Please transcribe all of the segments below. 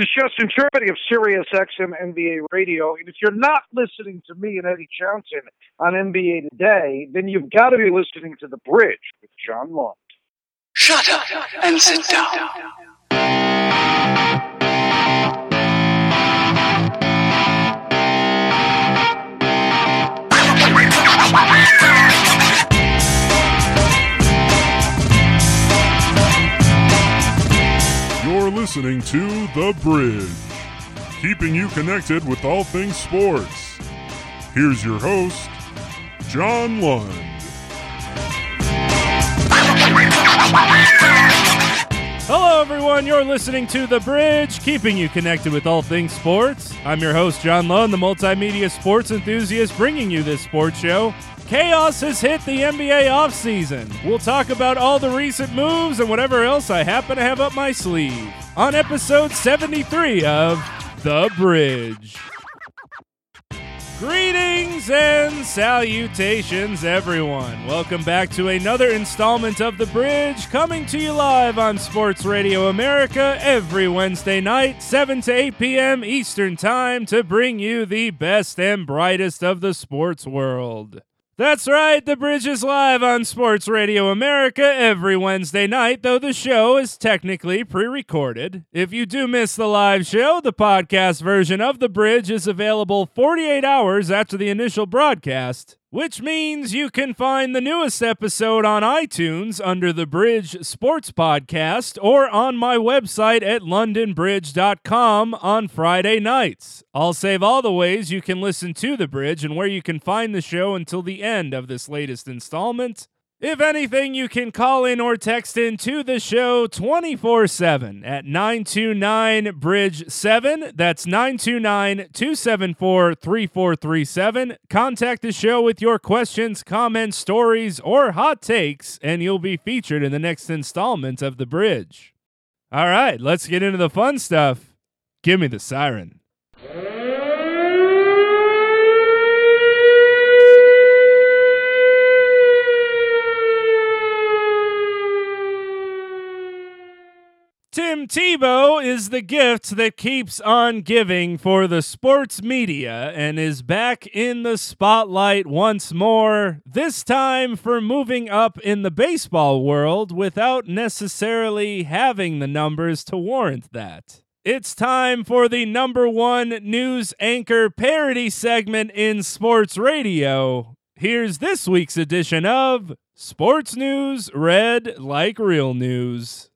is Justin Tripodi of Sirius XM NBA Radio. And if you're not listening to me and Eddie Johnson on NBA Today, then you've got to be listening to The Bridge with John Lund. Shut up and sit down. Listening to The Bridge, keeping you connected with all things sports. Here's your host, John Lund. Hello, everyone. You're listening to The Bridge, keeping you connected with all things sports. I'm your host, John Lund, the multimedia sports enthusiast, bringing you this sports show. Chaos has hit the NBA offseason. We'll talk about all the recent moves and whatever else I happen to have up my sleeve on episode 73 of The Bridge. Greetings and salutations, everyone. Welcome back to another installment of The Bridge, coming to you live on Sports Radio America every Wednesday night, 7 to 8 p.m. Eastern Time, to bring you the best and brightest of the sports world. That's right, The Bridge is live on Sports Radio America every Wednesday night, though the show is technically pre recorded. If you do miss the live show, the podcast version of The Bridge is available 48 hours after the initial broadcast, which means you can find the newest episode on iTunes under the Bridge Sports Podcast or on my website at londonbridge.com on Friday nights. I'll save all the ways you can listen to The Bridge and where you can find the show until the end of this latest installment. If anything, you can call in or text in to the show 24 7 at 929 Bridge 7. That's 929 274 3437. Contact the show with your questions, comments, stories, or hot takes, and you'll be featured in the next installment of The Bridge. All right, let's get into the fun stuff. Give me the siren. Tim Tebow is the gift that keeps on giving for the sports media and is back in the spotlight once more, this time for moving up in the baseball world without necessarily having the numbers to warrant that. It's time for the number one news anchor parody segment in sports radio. Here's this week's edition of Sports News Read Like Real News.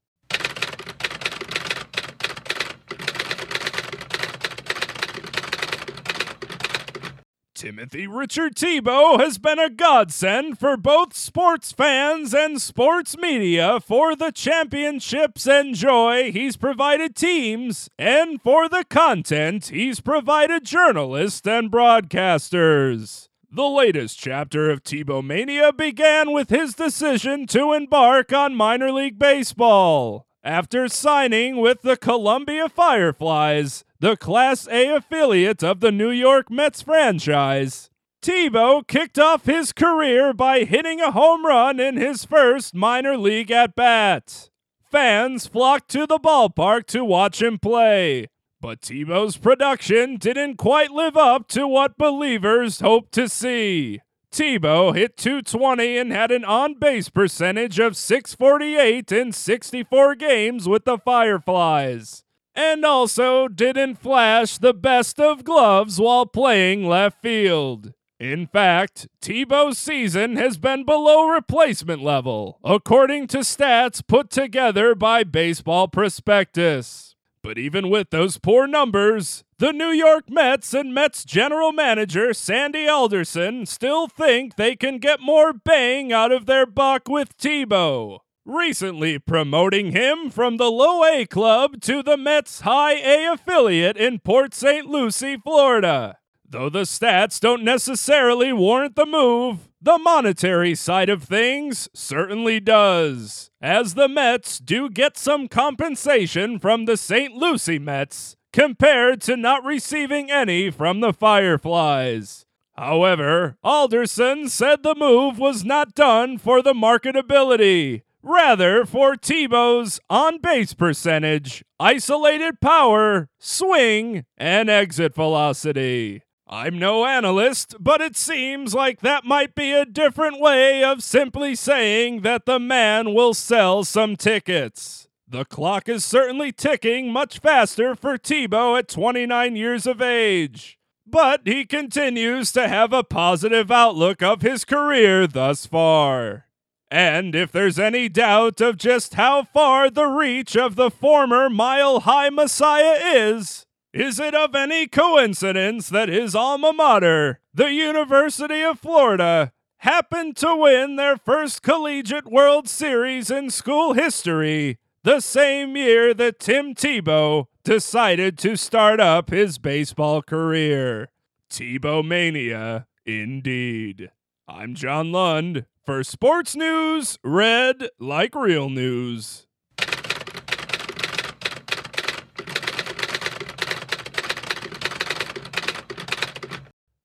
Timothy Richard Tebow has been a godsend for both sports fans and sports media for the championships and joy he's provided teams and for the content he's provided journalists and broadcasters. The latest chapter of Tebow Mania began with his decision to embark on minor league baseball. After signing with the Columbia Fireflies, the Class A affiliate of the New York Mets franchise, Tebow kicked off his career by hitting a home run in his first minor league at bat. Fans flocked to the ballpark to watch him play, but Tebow's production didn't quite live up to what believers hoped to see. Tebow hit 220 and had an on base percentage of 648 in 64 games with the Fireflies. And also didn't flash the best of gloves while playing left field. In fact, Tebow's season has been below replacement level, according to stats put together by Baseball Prospectus. But even with those poor numbers, the New York Mets and Mets general manager Sandy Alderson still think they can get more bang out of their buck with Tebow, recently promoting him from the low A club to the Mets high A affiliate in Port St. Lucie, Florida. Though the stats don't necessarily warrant the move, the monetary side of things certainly does, as the Mets do get some compensation from the St. Lucie Mets compared to not receiving any from the Fireflies. However, Alderson said the move was not done for the marketability, Rather, for Tebow's on base percentage, isolated power, swing, and exit velocity. I'm no analyst, but it seems like that might be a different way of simply saying that the man will sell some tickets. The clock is certainly ticking much faster for Tebow at 29 years of age. But he continues to have a positive outlook of his career thus far. And if there's any doubt of just how far the reach of the former Mile High Messiah is, is it of any coincidence that his alma mater, the University of Florida, happened to win their first collegiate World Series in school history the same year that Tim Tebow decided to start up his baseball career? Tebow Mania, indeed. I'm John Lund. For sports news, read like real news.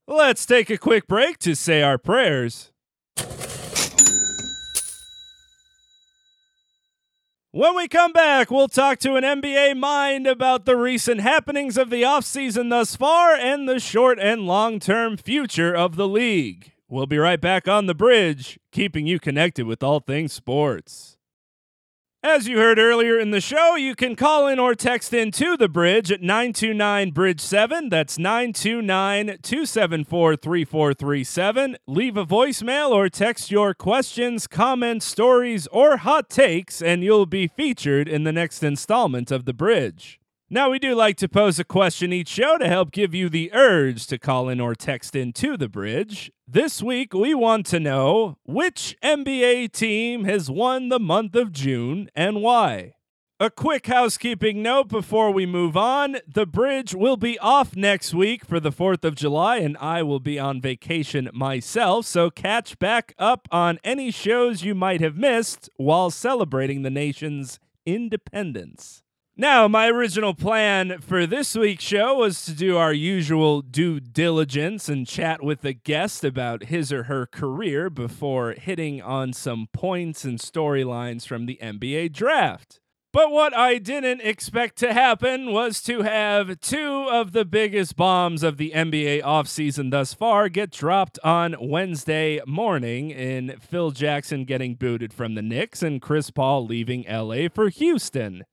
Let's take a quick break to say our prayers. When we come back, we'll talk to an NBA mind about the recent happenings of the offseason thus far and the short and long term future of the league. We'll be right back on the bridge, keeping you connected with all things sports. As you heard earlier in the show, you can call in or text in to the bridge at 929 Bridge 7. That's 929 274 3437. Leave a voicemail or text your questions, comments, stories, or hot takes, and you'll be featured in the next installment of the bridge. Now, we do like to pose a question each show to help give you the urge to call in or text in to the bridge. This week, we want to know which NBA team has won the month of June and why. A quick housekeeping note before we move on. The bridge will be off next week for the 4th of July, and I will be on vacation myself, so catch back up on any shows you might have missed while celebrating the nation's independence. Now, my original plan for this week's show was to do our usual due diligence and chat with the guest about his or her career before hitting on some points and storylines from the NBA draft. But what I didn't expect to happen was to have two of the biggest bombs of the NBA offseason thus far get dropped on Wednesday morning in Phil Jackson getting booted from the Knicks and Chris Paul leaving LA for Houston.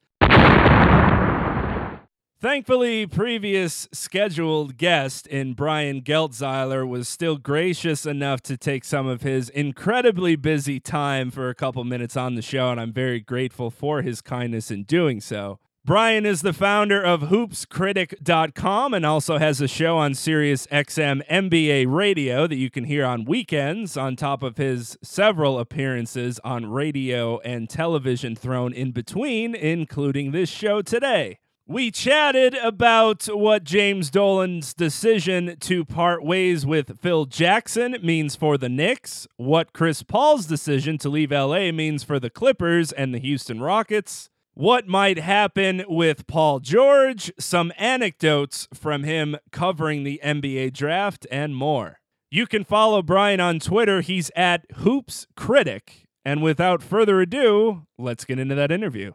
Thankfully, previous scheduled guest in Brian Geltzeiler was still gracious enough to take some of his incredibly busy time for a couple minutes on the show, and I'm very grateful for his kindness in doing so. Brian is the founder of hoopscritic.com and also has a show on Sirius XM NBA radio that you can hear on weekends, on top of his several appearances on radio and television thrown in between, including this show today. We chatted about what James Dolan's decision to part ways with Phil Jackson means for the Knicks, what Chris Paul's decision to leave LA means for the Clippers and the Houston Rockets, what might happen with Paul George, some anecdotes from him covering the NBA draft, and more. You can follow Brian on Twitter. He's at Hoops Critic. And without further ado, let's get into that interview.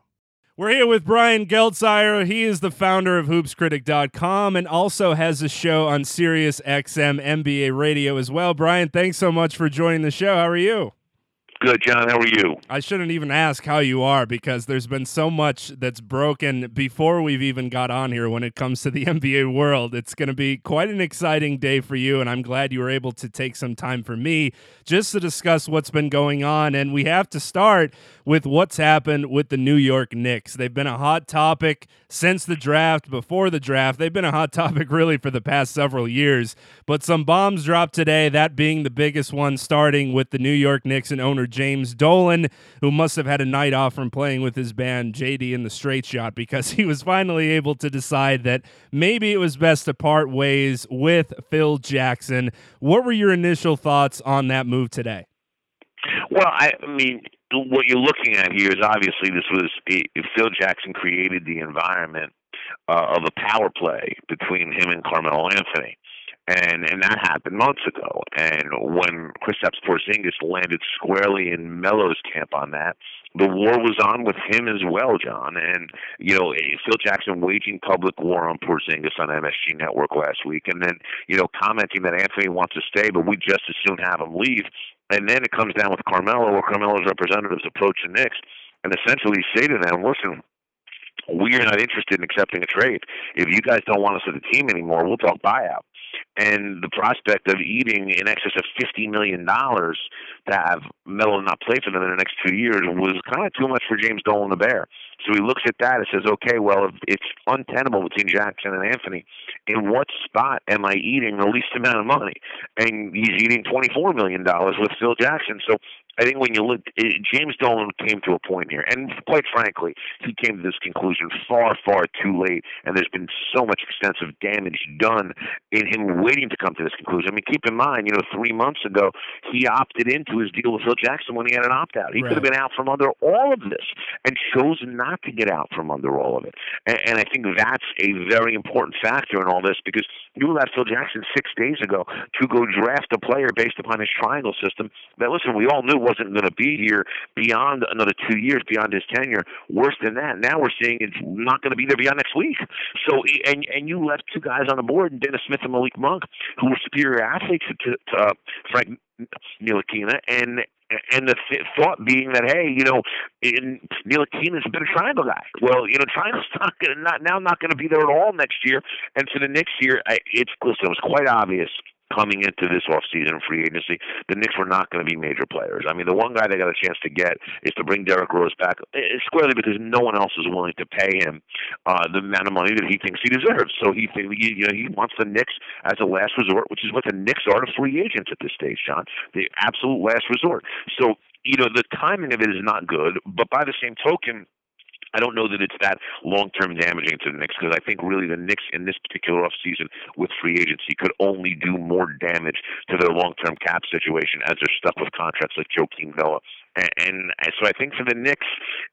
We're here with Brian Geltzeiler. He is the founder of hoopscritic.com and also has a show on Sirius XM NBA radio as well. Brian, thanks so much for joining the show. How are you? Good, John. How are you? I shouldn't even ask how you are because there's been so much that's broken before we've even got on here when it comes to the NBA world. It's going to be quite an exciting day for you, and I'm glad you were able to take some time for me just to discuss what's been going on. And we have to start with what's happened with the New York Knicks. They've been a hot topic since the draft, before the draft. They've been a hot topic really for the past several years. But some bombs dropped today, that being the biggest one, starting with the New York Knicks and owner James Dolan, who must have had a night off from playing with his band JD and the Straight Shot because he was finally able to decide that maybe it was best to part ways with Phil Jackson. What were your initial thoughts on that move today? Well, I mean, what you're looking at here is obviously this was Phil Jackson created the environment uh, of a power play between him and Carmelo Anthony. and and that happened months ago. And when Kristaps Porzingis landed squarely in Melo's camp on that, the war was on with him as well, John. And you know, eh, Phil Jackson waging public war on Porzingis on MSG Network last week, and then you know commenting that Anthony wants to stay, but we just as soon have him leave. And then it comes down with Carmelo, or Carmelo's representatives approach the Knicks and essentially say to them, "Listen, we are not interested in accepting a trade. If you guys don't want us as a team anymore, we'll talk buyout." and the prospect of eating in excess of fifty million dollars to have Melo not play for them in the next two years was kind of too much for James Dolan the Bear. So he looks at that and says, "Okay, well, if it's untenable between Jackson and Anthony, in what spot am I eating the least amount of money?" And he's eating twenty four million dollars with Phil Jackson. So I think when you look, it, James Dolan came to a point here, and quite frankly, he came to this conclusion far, far too late. And there's been so much extensive damage done in him waiting to come to this conclusion. I mean, keep in mind, you know, three months ago, he opted into his deal with Phil Jackson when he had an opt out. He right. could have been out from under all of this and chose not to get out from under all of it. And, and I think that's a very important factor in all this because you allowed Phil Jackson six days ago to go draft a player based upon his triangle system that, listen, we all knew wasn't going to be here beyond another two years, beyond his tenure. Worse than that, now we're seeing it's not going to be there beyond next week. So, and and you left two guys on the board, Dennis Smith and Malik Monk, who were superior athletes to, to uh, Frank Ntilikina, and and the th- thought being that hey, you know, in, Ntilikina's been a triangle guy. Well, you know, triangle's not gonna not now not going to be there at all next year, and for the next year, I, it's listen, it was quite obvious coming into this offseason free agency, the Knicks were not going to be major players. I mean, the one guy they got a chance to get is to bring Derrick Rose back, eh, squarely because no one else is willing to pay him uh, the amount of money that he thinks he deserves. So he, you know, he wants the Knicks as a last resort, which is what the Knicks are to free agents at this stage, John. The absolute last resort. So you know, the timing of it is not good, but by the same token I don't know that it's that long term damaging to the Knicks because I think really the Knicks in this particular offseason with free agency could only do more damage to their long term cap situation as they're stuck with contracts like Joakim Noah. And, and so I think for the Knicks,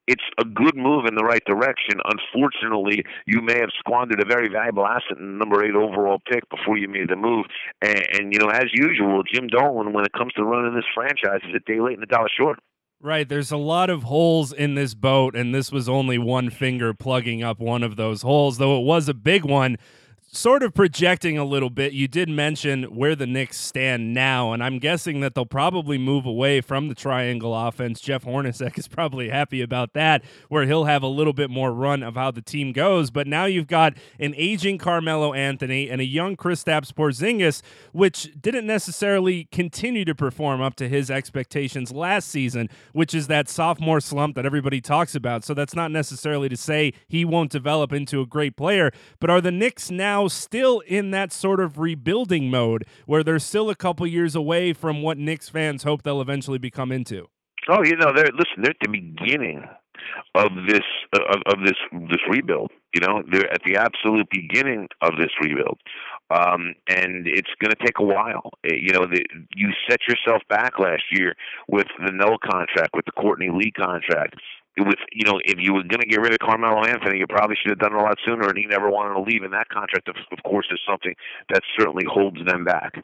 it's a good move in the right direction. Unfortunately, you may have squandered a very valuable asset in the number eight overall pick before you made the move. And, and you know, as usual, Jim Dolan, when it comes to running this franchise, is a day late and a dollar short. Right. There's a lot of holes in this boat, and this was only one finger plugging up one of those holes, though it was a big one sort of projecting a little bit, you did mention where the Knicks stand now, and I'm guessing that they'll probably move away from the triangle offense. Jeff Hornacek is probably happy about that, where he'll have a little bit more run of how the team goes. But now you've got an aging Carmelo Anthony and a young Kristaps Porzingis, which didn't necessarily continue to perform up to his expectations last season, which is that sophomore slump that everybody talks about. So that's not necessarily to say he won't develop into a great player, but are the Knicks now still in that sort of rebuilding mode where they're still a couple years away from what Knicks fans hope they'll eventually become into. Oh, you know, they're listen. They're at the beginning of this of, of this this rebuild. You know, they're at the absolute beginning of this rebuild, um, and it's going to take a while. Eh, you know, the, you set yourself back last year with the no contract, with the Courtney Lee contract, with you know if you were going to get rid of Carmelo Anthony, you probably should have done it a lot sooner. And he never wanted to leave, and that contract, of, of course, is something that certainly holds them back.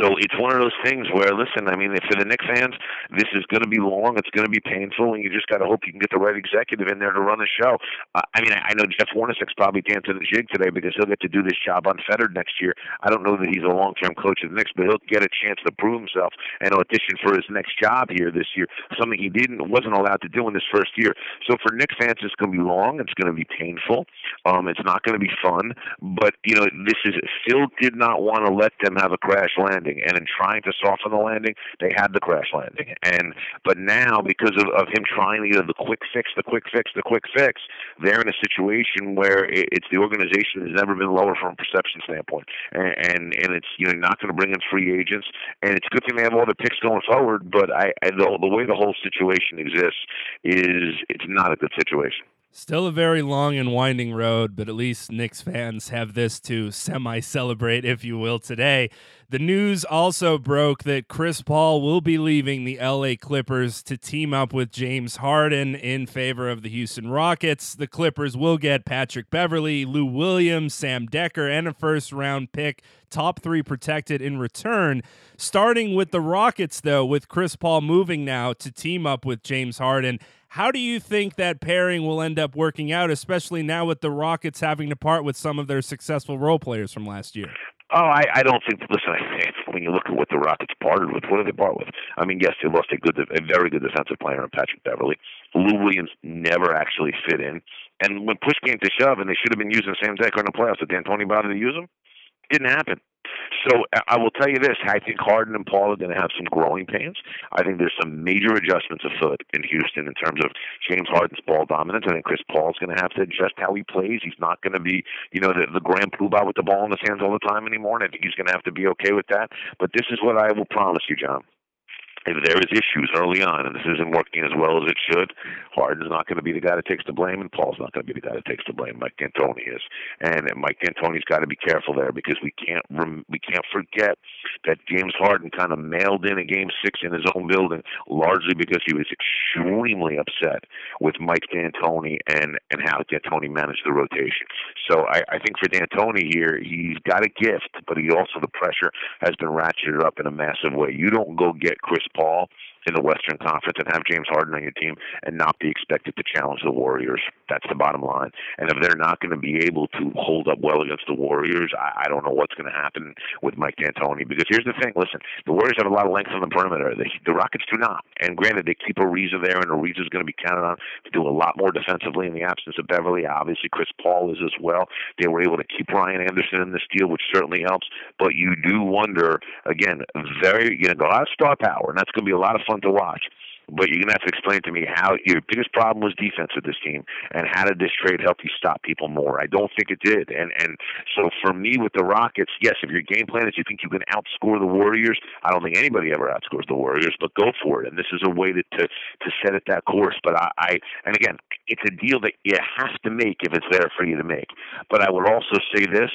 So it's one of those things where, listen, I mean, for the Knicks fans, this is going to be long. It's going to be painful, and you just got to hope you can get the right executive in there to run the show. Uh, I mean, I know Jeff Hornacek's probably dancing the jig today because he'll get to do this job unfettered next year. I don't know that he's a long-term coach of the Knicks, but he'll get a chance to prove himself and audition for his next job here this year, something he didn't wasn't allowed to do in his first year. So for Knicks fans, it's going to be long. It's going to be painful. Um, it's not going to be fun. But you know, this is Phil did not want to let them have a crash landing, and in trying to soften the landing, they had the crash landing. And but now, because of, of him trying to you know, the quick fix, the quick fix, the quick fix, they're in a situation where it's the organization has never been lower from a perception standpoint, and and, and it's you know not going to bring in free agents, and it's good thing they have all the picks going forward. But I, I the, the way the whole situation exists is it's not a good situation. Still a very long and winding road, but at least Knicks fans have this to semi celebrate, if you will, today. The news also broke that Chris Paul will be leaving the LA Clippers to team up with James Harden in favor of the Houston Rockets. The Clippers will get Patrick Beverley, Lou Williams, Sam Dekker, and a first round pick, top three protected in return. Starting with the Rockets, though, with Chris Paul moving now to team up with James Harden. How do you think that pairing will end up working out, especially now with the Rockets having to part with some of their successful role players from last year? Oh, I, I don't think. Listen, I, when you look at what the Rockets parted with, what did they part with? I mean, yes, they lost a good, a very good defensive player in Patrick Beverley. Lou Williams never actually fit in, and when push came to shove, and they should have been using Sam Dekker in the playoffs, did D'Antoni bother to use him? Didn't happen. So I will tell you this: I think Harden and Paul are going to have some growing pains. I think there's some major adjustments afoot in Houston in terms of James Harden's ball dominance. I think Chris Paul's going to have to adjust how he plays. He's not going to be, you know, the, the grand poobah with the ball in his hands all the time anymore. And I think he's going to have to be okay with that. But this is what I will promise you, John there is issues early on and this isn't working as well as it should, Harden's not going to be the guy that takes the blame, and Paul's not going to be the guy that takes the blame. Mike D'Antoni is, and Mike D'Antoni's got to be careful there because we can't rem- we can't forget that James Harden kind of mailed in a game six in his own building, largely because he was extremely upset with Mike D'Antoni and and how D'Antoni managed the rotation. So I, I think for D'Antoni here, he's got a gift, but he also the pressure has been ratcheted up in a massive way. You don't go get Chris Paul in the Western Conference and have James Harden on your team and not be expected to challenge the Warriors. That's the bottom line. And if they're not going to be able to hold up well against the Warriors, I, I don't know what's going to happen with Mike D'Antoni. Because here's the thing: listen, the Warriors have a lot of length on the perimeter. The, the Rockets do not. And granted, they keep Ariza there, and Ariza's going to be counted on to do a lot more defensively in the absence of Beverley. Obviously, Chris Paul is as well. They were able to keep Ryan Anderson in this deal, which certainly helps. But you do wonder again, very you know, a lot of star power, and that's going to be a lot of fun fun to watch. But you're gonna have to explain to me how your biggest problem was defense with this team, and how did this trade help you stop people more? I don't think it did. And and so for me with the Rockets, yes, if your game plan is you think you can outscore the Warriors, I don't think anybody ever outscores the Warriors, but go for it. And this is a way to to, to set it that course. But I, I and again, it's a deal that you have to make if it's there for you to make. But I would also say this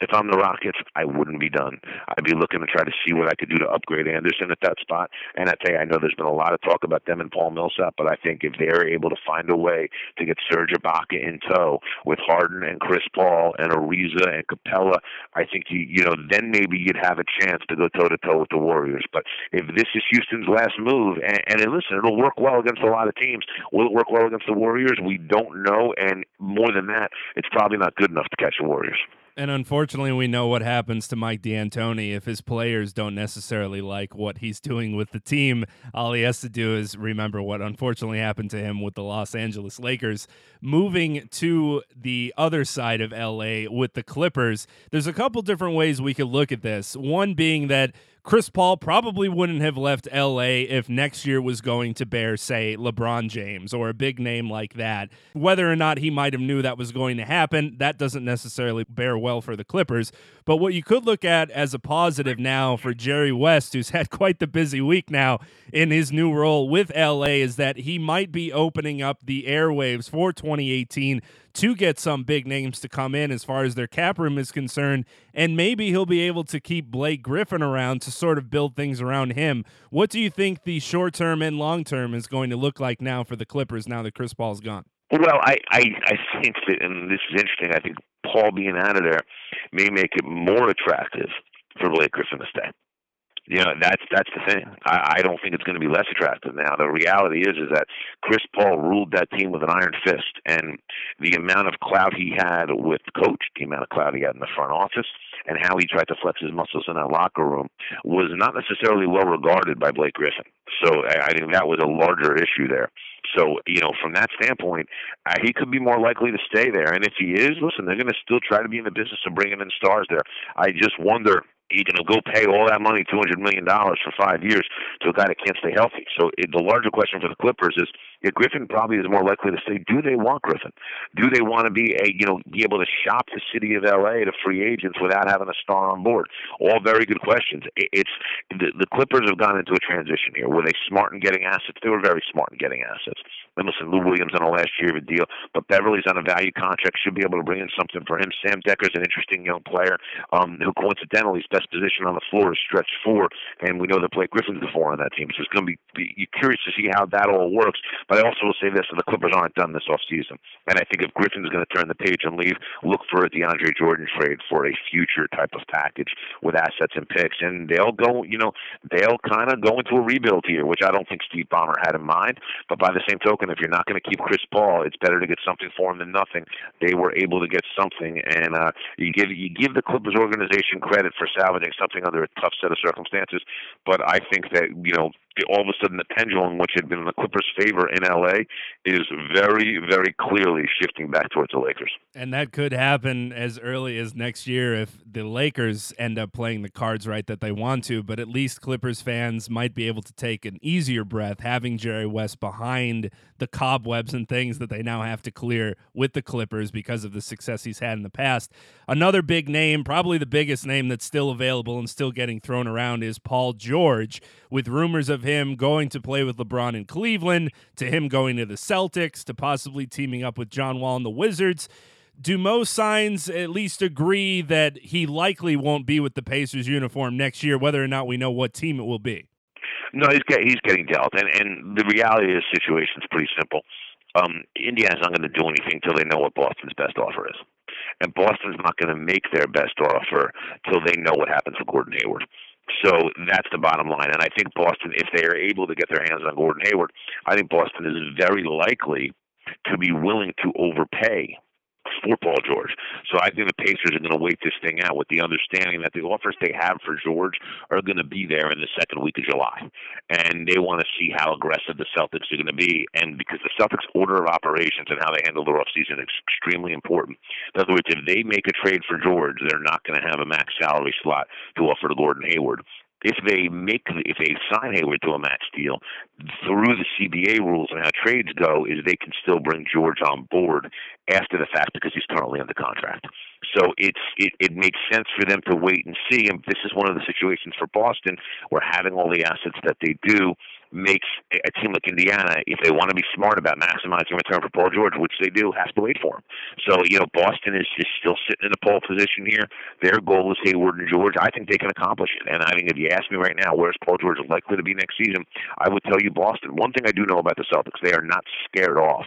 if I'm the Rockets, I wouldn't be done. I'd be looking to try to see what I could do to upgrade Anderson at that spot. And I tell I know there's been a lot of talk about them and Paul Millsap, but I think if they're able to find a way to get Serge Ibaka in tow with Harden and Chris Paul and Ariza and Capela, I think you you know then maybe you'd have a chance to go toe to toe with the Warriors. But if this is Houston's last move, and, and listen, it'll work well against a lot of teams. Will it work well against the Warriors? We don't know, and more than that, it's probably not good enough to catch the Warriors. And unfortunately, we know what happens to Mike D'Antoni if his players don't necessarily like what he's doing with the team. All he has to do is remember what unfortunately happened to him with the Los Angeles Lakers. Moving to the other side of LA with the Clippers, there's a couple different ways we could look at this. One being that Chris Paul probably wouldn't have left LA if next year was going to bear, say, LeBron James or a big name like that. Whether or not he might have knew that was going to happen, that doesn't necessarily bear well for the Clippers. But what you could look at as a positive now for Jerry West, who's had quite the busy week now in his new role with LA, is that he might be opening up the airwaves for 2018 to get some big names to come in as far as their cap room is concerned. And maybe he'll be able to keep Blake Griffin around to sort of build things around him. What do you think the short term and long term is going to look like now for the Clippers now that Chris Paul's gone? Well, I, I, I think that, and this is interesting, I think Paul being out of there may make it more attractive for Blake Griffin to stay you know that's that's the thing. I, I don't think it's going to be less attractive now. The reality is is that Chris Paul ruled that team with an iron fist, and the amount of clout he had with coach, the amount of clout he had in the front office, and how he tried to flex his muscles in that locker room was not necessarily well regarded by Blake Griffin. So I, I think that was a larger issue there. So, you know, from that standpoint, uh, he could be more likely to stay there. And if he is, listen, they're going to still try to be in the business of bringing in stars there. I just wonder going to go pay all that money, two hundred million dollars for five years, to a guy that can't stay healthy. So it, the larger question for the Clippers is: Yeah, Griffin probably is more likely to say, do they want Griffin? Do they want to be a you know be able to shop the city of L.A. to free agents without having a star on board? All very good questions. It's the, the Clippers have gone into a transition here. Were they smart in getting assets? They were very smart in getting assets. And listen, Lou Williams on a last year of a deal, but Beverley's on a value contract. Should be able to bring in something for him. Sam Dekker's an interesting young player um, who coincidentally is best position on the floor is stretch four, and we know that Blake Griffin's the four on that team. So it's going to be, be curious to see how that all works. But I also will say this: the Clippers aren't done this off season, and I think if Griffin's going to turn the page and leave, look for a DeAndre Jordan trade for a future type of package with assets and picks, and they'll go. You know, they'll kind of go into a rebuild here, which I don't think Steve Ballmer had in mind. But by the same token, if you're not going to keep Chris Paul, it's better to get something for him than nothing. They were able to get something, and uh, you give you give the Clippers organization credit for salvaging something under a tough set of circumstances. But I think that you know all of a sudden the pendulum, which had been in the Clippers' favor in LA, is very, very clearly shifting back towards the Lakers. And that could happen as early as next year if the Lakers end up playing the cards right that they want to. But at least Clippers fans might be able to take an easier breath having Jerry West behind the cobwebs and things that they now have to clear with the Clippers because of the success he's had in the past. Another big name, probably the biggest name that's still available and still getting thrown around, is Paul George, with rumors of him going to play with LeBron in Cleveland, to him going to the Celtics, to possibly teaming up with John Wall and the Wizards. Do most signs at least agree that he likely won't be with the Pacers uniform next year, whether or not we know what team it will be? No, he's get, he's getting dealt, and and the reality of the situation is pretty simple. Um, Indiana's not going to do anything until they know what Boston's best offer is, and Boston's not going to make their best offer till they know what happens with Gordon Hayward. So that's the bottom line. And I think Boston, if they are able to get their hands on Gordon Hayward, I think Boston is very likely to be willing to overpay for Paul George. So I think the Pacers are going to wait this thing out with the understanding that the offers they have for George are going to be there in the second week of July. And they want to see how aggressive the Celtics are going to be. And because the Celtics' order of operations and how they handle their offseason is extremely important. In other words, if they make a trade for George, they're not going to have a max salary slot to offer to Gordon Hayward if they make if they sign Hayward to a max deal through the CBA rules and how trades go, is they can still bring George on board after the fact because he's currently under contract. So it's it, it makes sense for them to wait and see. And this is one of the situations for Boston where having all the assets that they do makes a team like Indiana, if they want to be smart about maximizing return for Paul George, which they do, have to wait for him. So, you know, Boston is, is still sitting in a pole position here. Their goal is Hayward and George. I think they can accomplish it. And I think if you ask me right now, where's Paul George likely to be next season, I would tell you Boston. One thing I do know about the Celtics, they are not scared off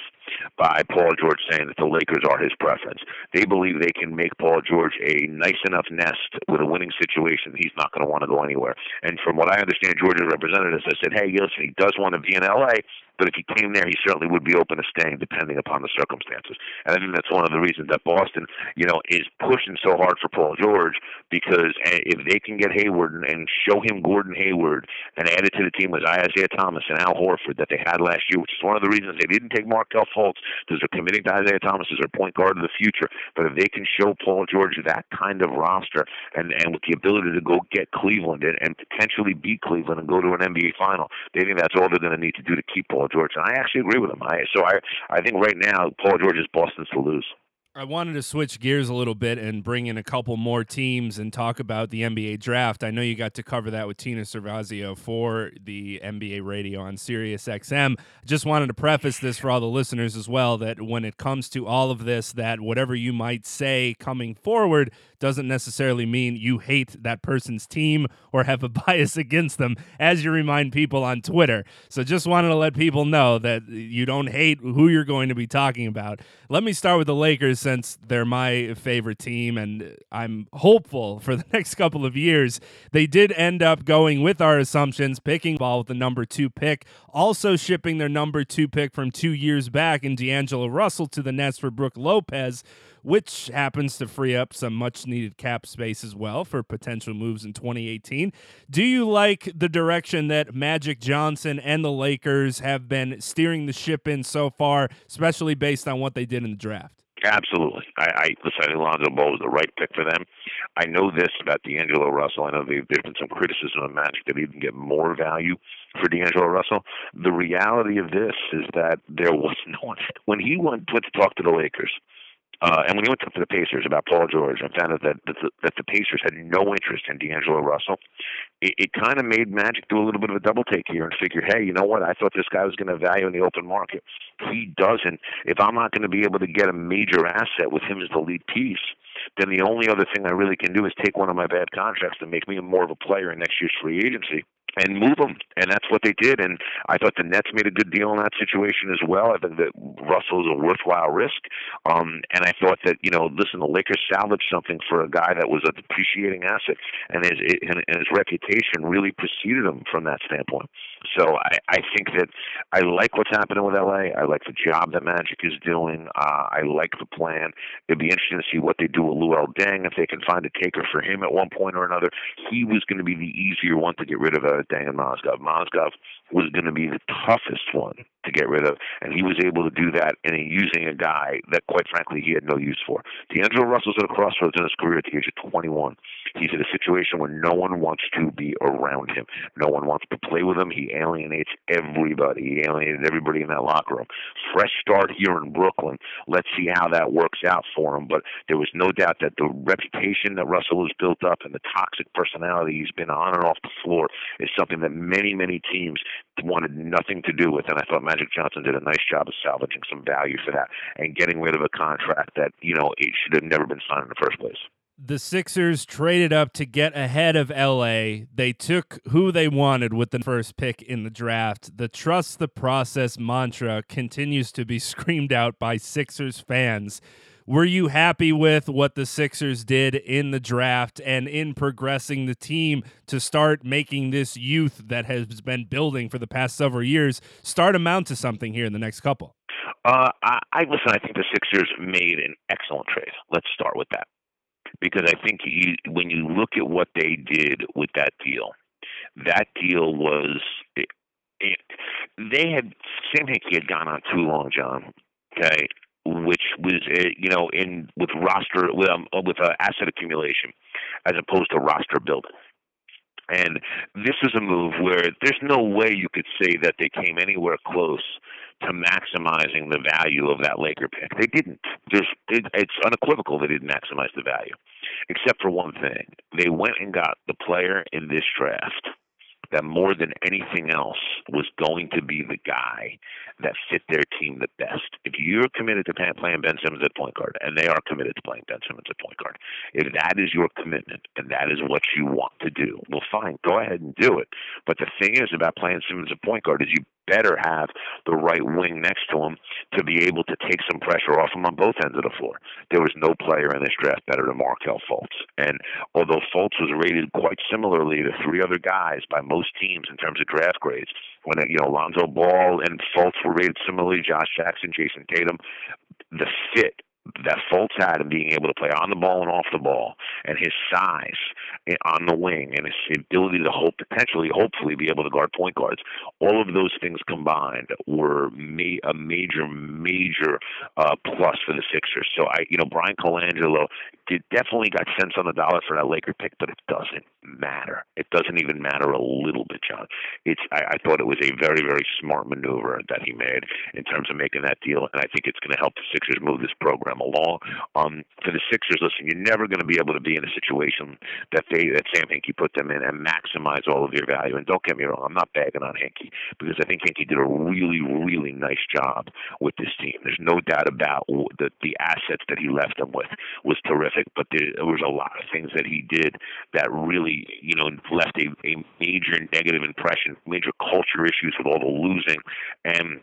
by Paul George saying that the Lakers are his preference. They believe they can make Paul George a nice enough nest with a winning situation. He's not going to want to go anywhere. And from what I understand, George's representatives have said, hey, listen, he does want to be in L.A., but if he came there, he certainly would be open to staying, depending upon the circumstances. And I think that's one of the reasons that Boston, you know, is pushing so hard for Paul George because eh, if they can get Hayward and show him Gordon Hayward and add it to the team with Isaiah Thomas and Al Horford that they had last year, which is one of the reasons they didn't take Markelle Fultz because they're committing to Isaiah Thomas as their point guard of the future. But if they can show Paul George that kind of roster and and with the ability to go get Cleveland and, and potentially beat Cleveland and go to an NBA final, they think that's all they're going to need to do to keep Paul George. And I actually agree with him. I so I I think right now Paul George is Boston's to lose. I wanted to switch gears a little bit and bring in a couple more teams and talk about the NBA draft. I know you got to cover that with Tina Cervasio for the NBA radio on Sirius XM. Just wanted to preface this for all the listeners as well that when it comes to all of this, that whatever you might say coming forward doesn't necessarily mean you hate that person's team or have a bias against them, as you remind people on Twitter. So just wanted to let people know that you don't hate who you're going to be talking about. Let me start with the Lakers since they're my favorite team and I'm hopeful for the next couple of years. They did end up going with our assumptions, picking ball with the number two pick, also shipping their number two pick from two years back in D'Angelo Russell to the Nets for Brook Lopez which happens to free up some much needed cap space as well for potential moves in 2018. Do you like the direction that Magic Johnson and the Lakers have been steering the ship in so far, especially based on what they did in the draft? Absolutely. I, I listen. I think Lonzo Ball was the right pick for them. I know this about D'Angelo Russell. I know there's been some criticism of Magic that he didn't get more value for D'Angelo Russell. The reality of this is that there was no one when he went went to talk to the Lakers. Uh, and when he went up to the Pacers about Paul George and found out that, that, the, that the Pacers had no interest in D'Angelo Russell, it, it kind of made Magic do a little bit of a double take here and figure, hey, you know what? I thought this guy was going to value in the open market. He doesn't. If I'm not going to be able to get a major asset with him as the lead piece, then the only other thing I really can do is take one of my bad contracts to make me more of a player in next year's free agency and move them. And that's what they did. And I thought the Nets made a good deal in that situation as well. I think that Russell's a worthwhile risk. Um, and I thought that, you know, listen, the Lakers salvaged something for a guy that was a depreciating asset, and his, and his reputation really preceded him from that standpoint. So I, I think that I like what's happening with LA. I like the job that Magic is doing. Uh, I like the plan. It'd be interesting to see what they do with Luol Deng if they can find a taker for him at one point or another. He was going to be the easier one to get rid of uh, Deng and Mozgov. Mozgov was going to be the toughest one to get rid of, and he was able to do that and using a guy that, quite frankly, he had no use for. D'Angelo Russell's at a crossroads in his career at the age of 21. He's in a situation where no one wants to be around him. No one wants to play with him. He alienates everybody. He alienated everybody in that locker room. Fresh start here in Brooklyn. Let's see how that works out for him. But there was no doubt that the reputation that Russell has built up and the toxic personality he's been on and off the floor is something that many, many teams wanted nothing to do with. And I thought Magic Johnson did a nice job of salvaging some value for that and getting rid of a contract that, you know, it should have never been signed in the first place the Sixers traded up to get ahead of LA. They took who they wanted with the first pick in the draft. The trust the process mantra continues to be screamed out by Sixers fans. Were you happy with what the Sixers did in the draft and in progressing the team to start making this youth that has been building for the past several years start amount to something here in the next couple? Uh, I, I listen. I think the Sixers made an excellent trade. Let's start with that because I think you, when you look at what they did with that deal, that deal was it, it, they had Sam Hinkie had gone on too long, John. Okay, which was uh, you know in with roster with um, with uh, asset accumulation as opposed to roster building. And this is a move where there's no way you could say that they came anywhere close to maximizing the value of that Laker pick. They didn't. There's, it, it's unequivocal they didn't maximize the value, except for one thing. They went and got the player in this draft that more than anything else was going to be the guy that fit their team the best. If you're committed to playing Ben Simmons at point guard, and they are committed to playing Ben Simmons at point guard, if that is your commitment and that is what you want to do, well, fine, go ahead and do it. But the thing is about playing Simmons at point guard is you better have the right wing next to him to be able to take some pressure off him on both ends of the floor. There was no player in this draft better than Markelle Fultz. And although Fultz was rated quite similarly to three other guys by most teams in terms of draft grades, when you know Lonzo Ball and Fultz were rated similarly, Josh Jackson, Jayson Tatum, the fit that Fultz had in being able to play on the ball and off the ball, and his size on the wing, and his ability to hope potentially, hopefully, be able to guard point guards. All of those things combined were ma- a major, major uh, plus for the Sixers. So I, you know, Bryan Colangelo did, definitely got cents on the dollar for that Laker pick, but it doesn't matter. It doesn't even matter a little bit, John. It's I, I thought it was a very, very smart maneuver that he made in terms of making that deal, and I think it's going to help the Sixers move this program along. Um, for the Sixers, listen, you're never going to be able to be in a situation that they that Sam Hinkie put them in and maximize all of your value. And don't get me wrong, I'm not bagging on Hinkie because I think Hinkie did a really, really nice job with this team. There's no doubt about the the assets that he left them with was terrific, but there, there was a lot of things that he did that really, you know, left a, a major negative impression, major culture issues with all the losing and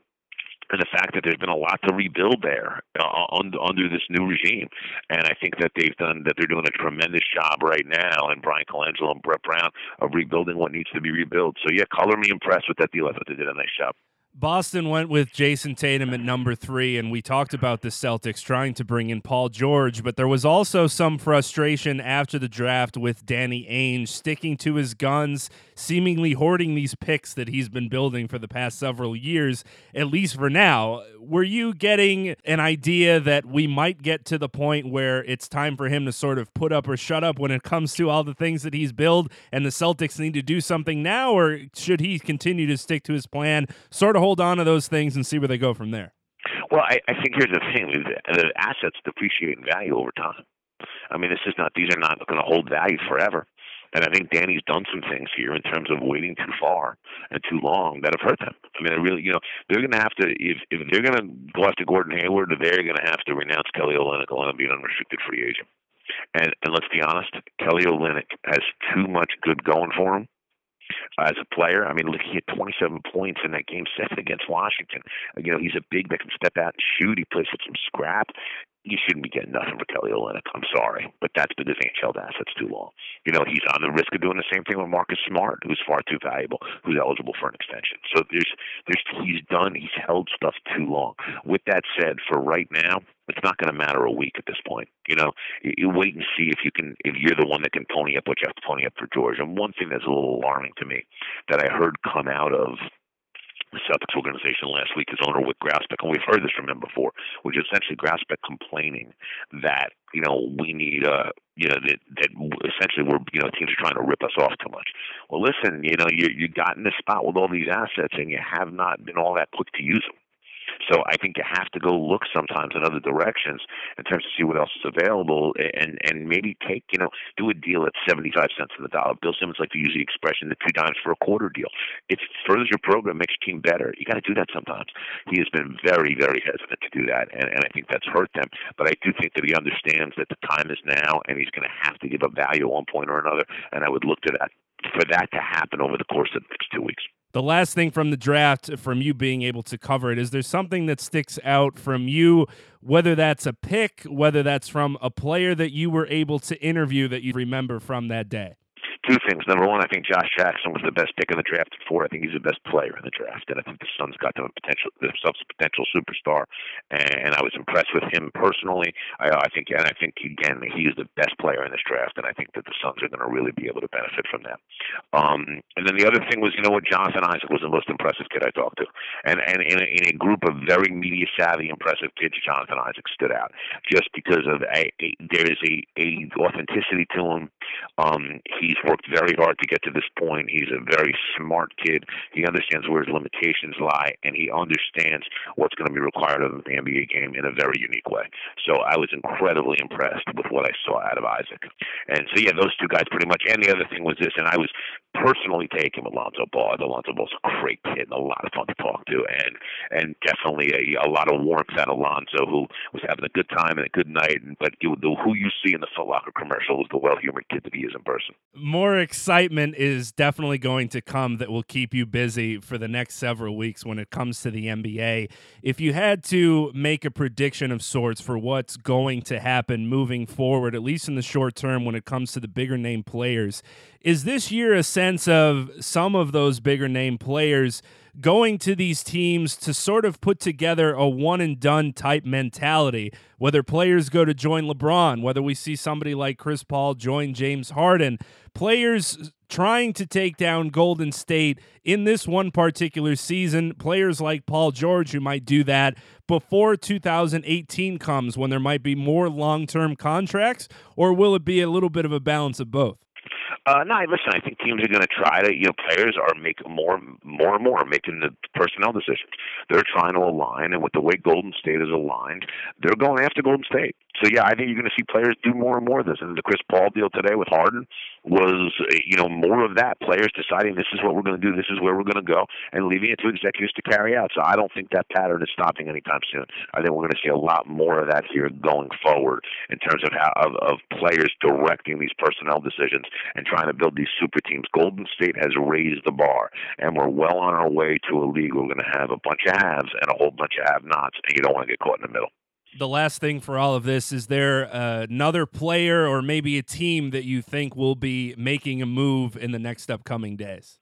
and the fact that there's been a lot to rebuild there uh, under, under this new regime. And I think that they've done that they're doing a tremendous job right now, and Bryan Colangelo and Brett Brown of rebuilding what needs to be rebuilt. So yeah, color me impressed with that deal. I thought they did a nice job. Boston went with Jayson Tatum at number three, and we talked about the Celtics trying to bring in Paul George, but there was also some frustration after the draft with Danny Ainge sticking to his guns, seemingly hoarding these picks that he's been building for the past several years, at least for now. Were you getting an idea that we might get to the point where it's time for him to sort of put up or shut up when it comes to all the things that he's built, and the Celtics need to do something now, or should he continue to stick to his plan, sort of hold on to those things and see where they go from there? Well, I, I think here's the thing: the assets depreciate in value over time. I mean, this is not; these are not going to hold value forever. And I think Danny's done some things here in terms of waiting too far and too long that have hurt them. I mean, I really, you know, they're going to have to if if they're going to go after Gordon Hayward, they're going to have to renounce Kelly Olynyk and be an unrestricted free agent. And and let's be honest, Kelly Olynyk has too much good going for him as a player. I mean, look, he had 27 points in that game seven against Washington. Uh, you know, he's a big that can step out and shoot. He plays with some scrap you shouldn't be getting nothing for Kelly Olynyk. I'm sorry, but that's he ain't held assets too long. You know, he's on the risk of doing the same thing with Marcus Smart, who's far too valuable, who's eligible for an extension. So there's, there's, he's done, he's held stuff too long. With that said, for right now, it's not going to matter a week at this point. You know, you, wait and see if you can, if you're the one that can pony up what you have to pony up for George. And one thing that's a little alarming to me that I heard come out of the Celtics organization last week, his owner Wyc Grousbeck, and we've heard this from him before, which is essentially Grousbeck complaining that you know we need uh you know that that essentially we're you know teams are trying to rip us off too much. Well, listen, you know you you got in this spot with all these assets and you have not been all that quick to use them. So I think you have to go look sometimes in other directions in terms of see what else is available and and maybe take you know do a deal at seventy five cents on the dollar. Bill Simmons like to use the expression the two dimes for a quarter deal. It furthers your program, makes your team better. You got to do that sometimes. He has been very very hesitant to do that, and, and I think that's hurt them. But I do think that he understands that the time is now, and he's going to have to give up value at one point or another. And I would look to that for that to happen over the course of the next two weeks. The last thing from the draft, from you being able to cover it, is there something that sticks out from you, whether that's a pick, whether that's from a player that you were able to interview that you remember from that day? Two things. Number one, I think Josh Jackson was the best pick in the draft before. I think he's the best player in the draft, and I think the Suns got them a potential themselves a potential superstar. And I was impressed with him personally. I, I think, and I think again, he is the best player in this draft, and I think that the Suns are going to really be able to benefit from that. Um, and then the other thing was, you know what, Jonathan Isaac was the most impressive kid I talked to, and and in a, in a group of very media savvy, impressive kids, Jonathan Isaac stood out just because of a, a there is a, a authenticity to him. Um, he's worked very hard to get to this point. He's a very smart kid. He understands where his limitations lie, and he understands what's going to be required of the NBA game in a very unique way. So I was incredibly impressed with what I saw out of Isaac. And so, yeah, those two guys pretty much. And the other thing was this, and I was personally taking Alonzo Ball. Lonzo Ball's a great kid and a lot of fun to talk to, and and definitely a, a lot of warmth at Alonzo, who was having a good time and a good night. But you, the, who you see in the Foot Locker commercial is the well-humored kid that he is in person. More more excitement is definitely going to come that will keep you busy for the next several weeks when it comes to the NBA. If you had to make a prediction of sorts for what's going to happen moving forward, at least in the short term when it comes to the bigger name players, is this year a sense of some of those bigger name players? going to these teams to sort of put together a one and done type mentality. Whether players go to join LeBron, whether we see somebody like Chris Paul join James Harden, players trying to take down Golden State in this one particular season, players like Paul George who might do that before 2018 comes when there might be more long term contracts, or will it be a little bit of a balance of both? Uh, no, listen. I think teams are going to try to. You know, players are making more, more and more making the personnel decisions. They're trying to align, and with the way Golden State is aligned, they're going after Golden State. So yeah, I think you're going to see players do more and more of this. And the Chris Paul deal today with Harden was, eh, you know, more of that. Players deciding this is what we're going to do, this is where we're going to go, and leaving it to executives to carry out. So I don't think that pattern is stopping anytime soon. I think we're going to see a lot more of that here going forward in terms of how of, of players directing these personnel decisions and trying to build these super teams. Golden State has raised the bar, and we're well on our way to a league. Where we're going to have a bunch of haves and a whole bunch of have-nots, and you don't want to get caught in the middle the last thing for all of this is there uh, another player or maybe a team that you think will be making a move in the next upcoming days?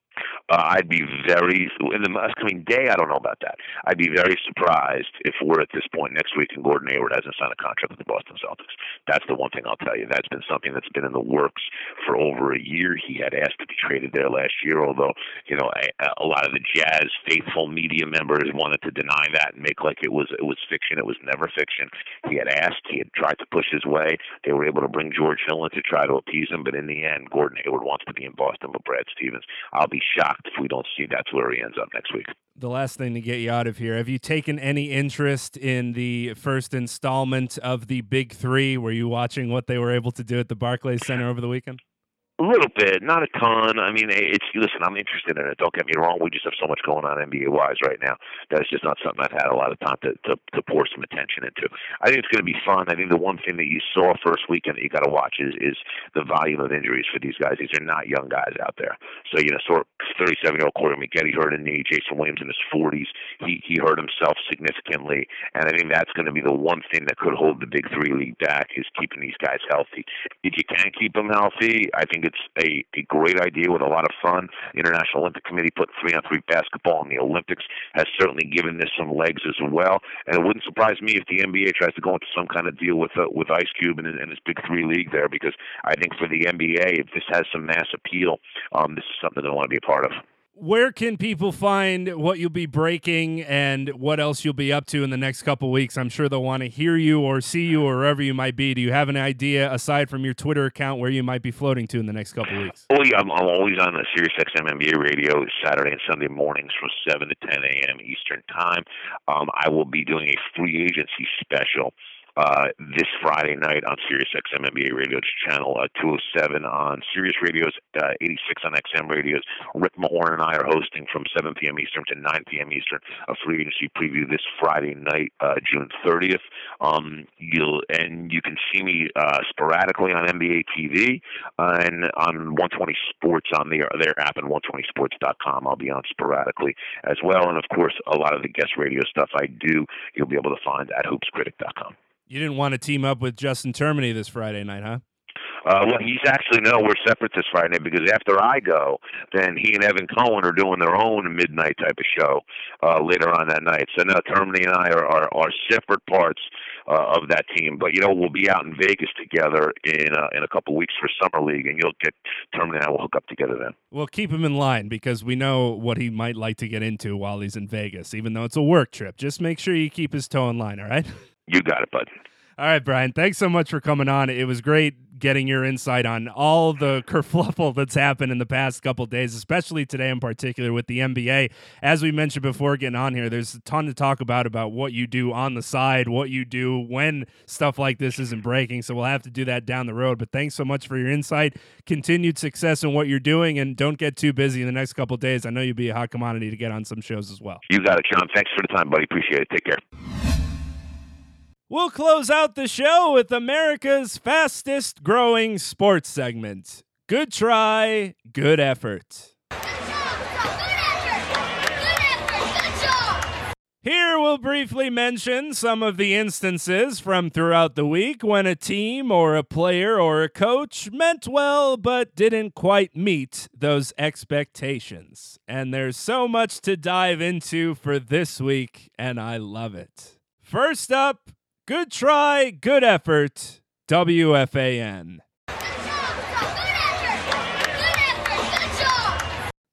Uh, I'd be very in the upcoming day. I don't know about that. I'd be very surprised if we're at this point next week and Gordon Hayward hasn't signed a contract with the Boston Celtics. That's the one thing I'll tell you. That's been something that's been in the works for over a year. He had asked to be traded there last year, although you know a, a lot of the Jazz faithful media members wanted to deny that and make like it was it was fiction. It was never fiction. He had asked. He had tried to push his way. They were able to bring George Hill in to try to appease him, but in the end, Gordon Hayward wants to be in Boston with Brad Stevens. I'll be shocked if we don't see that's where he ends up next week. The last thing to get you out of here, have you taken any interest in the first installment of the Big Three? Were you watching what they were able to do at the Barclays Center over the weekend? A little bit, not a ton. I mean, it's listen. I'm interested in it. Don't get me wrong. We just have so much going on NBA wise right now that it's just not something I've had a lot of time to to, to pour some attention into. I think it's going to be fun. I think the one thing that you saw first weekend that you got to watch is is the volume of injuries for these guys. These are not young guys out there. So you know, sort 37 year old Corey Maggette hurt a knee. Jason Williams in his 40s, he he hurt himself significantly, and I think that's going to be the one thing that could hold the Big Three league back is keeping these guys healthy. If you can keep them healthy, I think a, a great idea with a lot of fun. The International Olympic Committee put three on three basketball in the Olympics has certainly given this some legs as well. And it wouldn't surprise me if the NBA tries to go into some kind of deal with uh, with Ice Cube and, and his Big Three league there, because I think for the NBA, if this has some mass appeal, um, this is something I want to be a part of where can people find what you'll be breaking and what else you'll be up to in the next couple weeks? I'm sure they'll want to hear you or see you or wherever you might be. Do you have an idea aside from your Twitter account where you might be floating to in the next couple weeks? Oh yeah, I'm, I'm always on the Sirius XM NBA radio Saturday and Sunday mornings from 7 to 10 a.m. Eastern Time. Um, I will be doing a free agency special uh, this Friday night on Sirius XM NBA Radio channel uh, 207 on Sirius Radios, uh, 86 on XM Radios. Rick Mahorn and I are hosting from 7 p.m. Eastern to 9 p.m. Eastern a free agency preview this Friday night, uh, June 30th. Um, you'll and you can see me uh, sporadically on NBA TV and on 120 Sports on their their app and 120sports.com. I'll be on sporadically as well, and of course, a lot of the guest radio stuff I do, you'll be able to find at hoopscritic.com. You didn't want to team up with Justin Termine this Friday night, huh? Uh, well, he's actually no. We're separate this Friday because after I go, then he and Evan Cohen are doing their own midnight type of show uh, later on that night. So now Termine and I are are, are separate parts uh, of that team. But you know, we'll be out in Vegas together in uh, in a couple weeks for summer league, and you'll get Termine and I will hook up together then. Well, keep him in line because we know what he might like to get into while he's in Vegas, even though it's a work trip. Just make sure you keep his toe in line. All right. You got it, bud. All right, Brian. Thanks so much for coming on. It was great getting your insight on all the kerfluffle that's happened in the past couple days, especially today in particular with the NBA. As we mentioned before getting on here, there's a ton to talk about about what you do on the side, what you do when stuff like this isn't breaking. So we'll have to do that down the road. But thanks so much for your insight, continued success in what you're doing, and don't get too busy in the next couple days. I know you'll be a hot commodity to get on some shows as well. You got it, John. Thanks for the time, buddy. Appreciate it. Take care. We'll close out the show with America's fastest growing sports segment. Good try, good effort. Here we'll briefly mention some of the instances from throughout the week when a team or a player or a coach meant well but didn't quite meet those expectations. And there's so much to dive into for this week, and I love it. First up, Good try, good effort, WFAN.